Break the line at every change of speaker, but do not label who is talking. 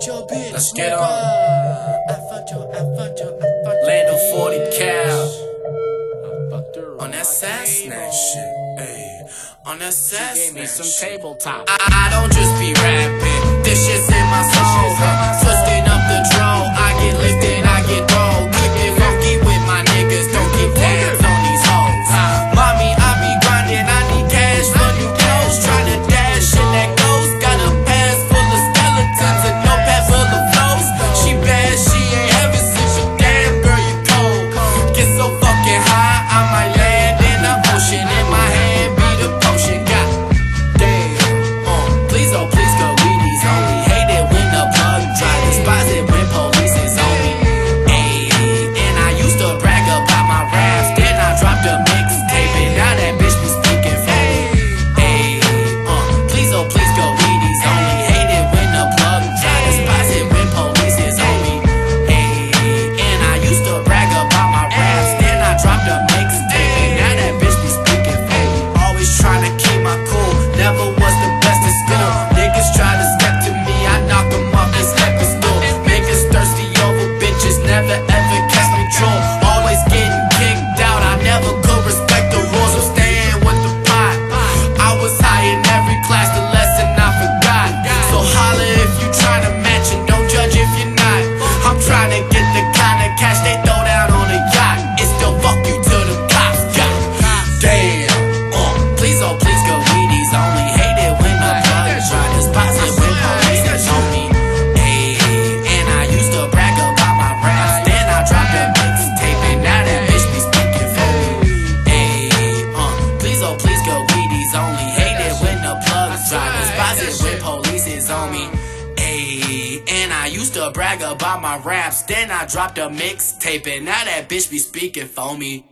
fucked your bitch.
Let's get on.
I fucked your, I fucked your, I fucked your
Lando 40 cal.
On that sass snatch shit. Ay. On that sass She
gave me some tabletop.
I don't just be rapping. I used to brag about my raps, then I dropped a mixtape, and now that bitch be speaking for me.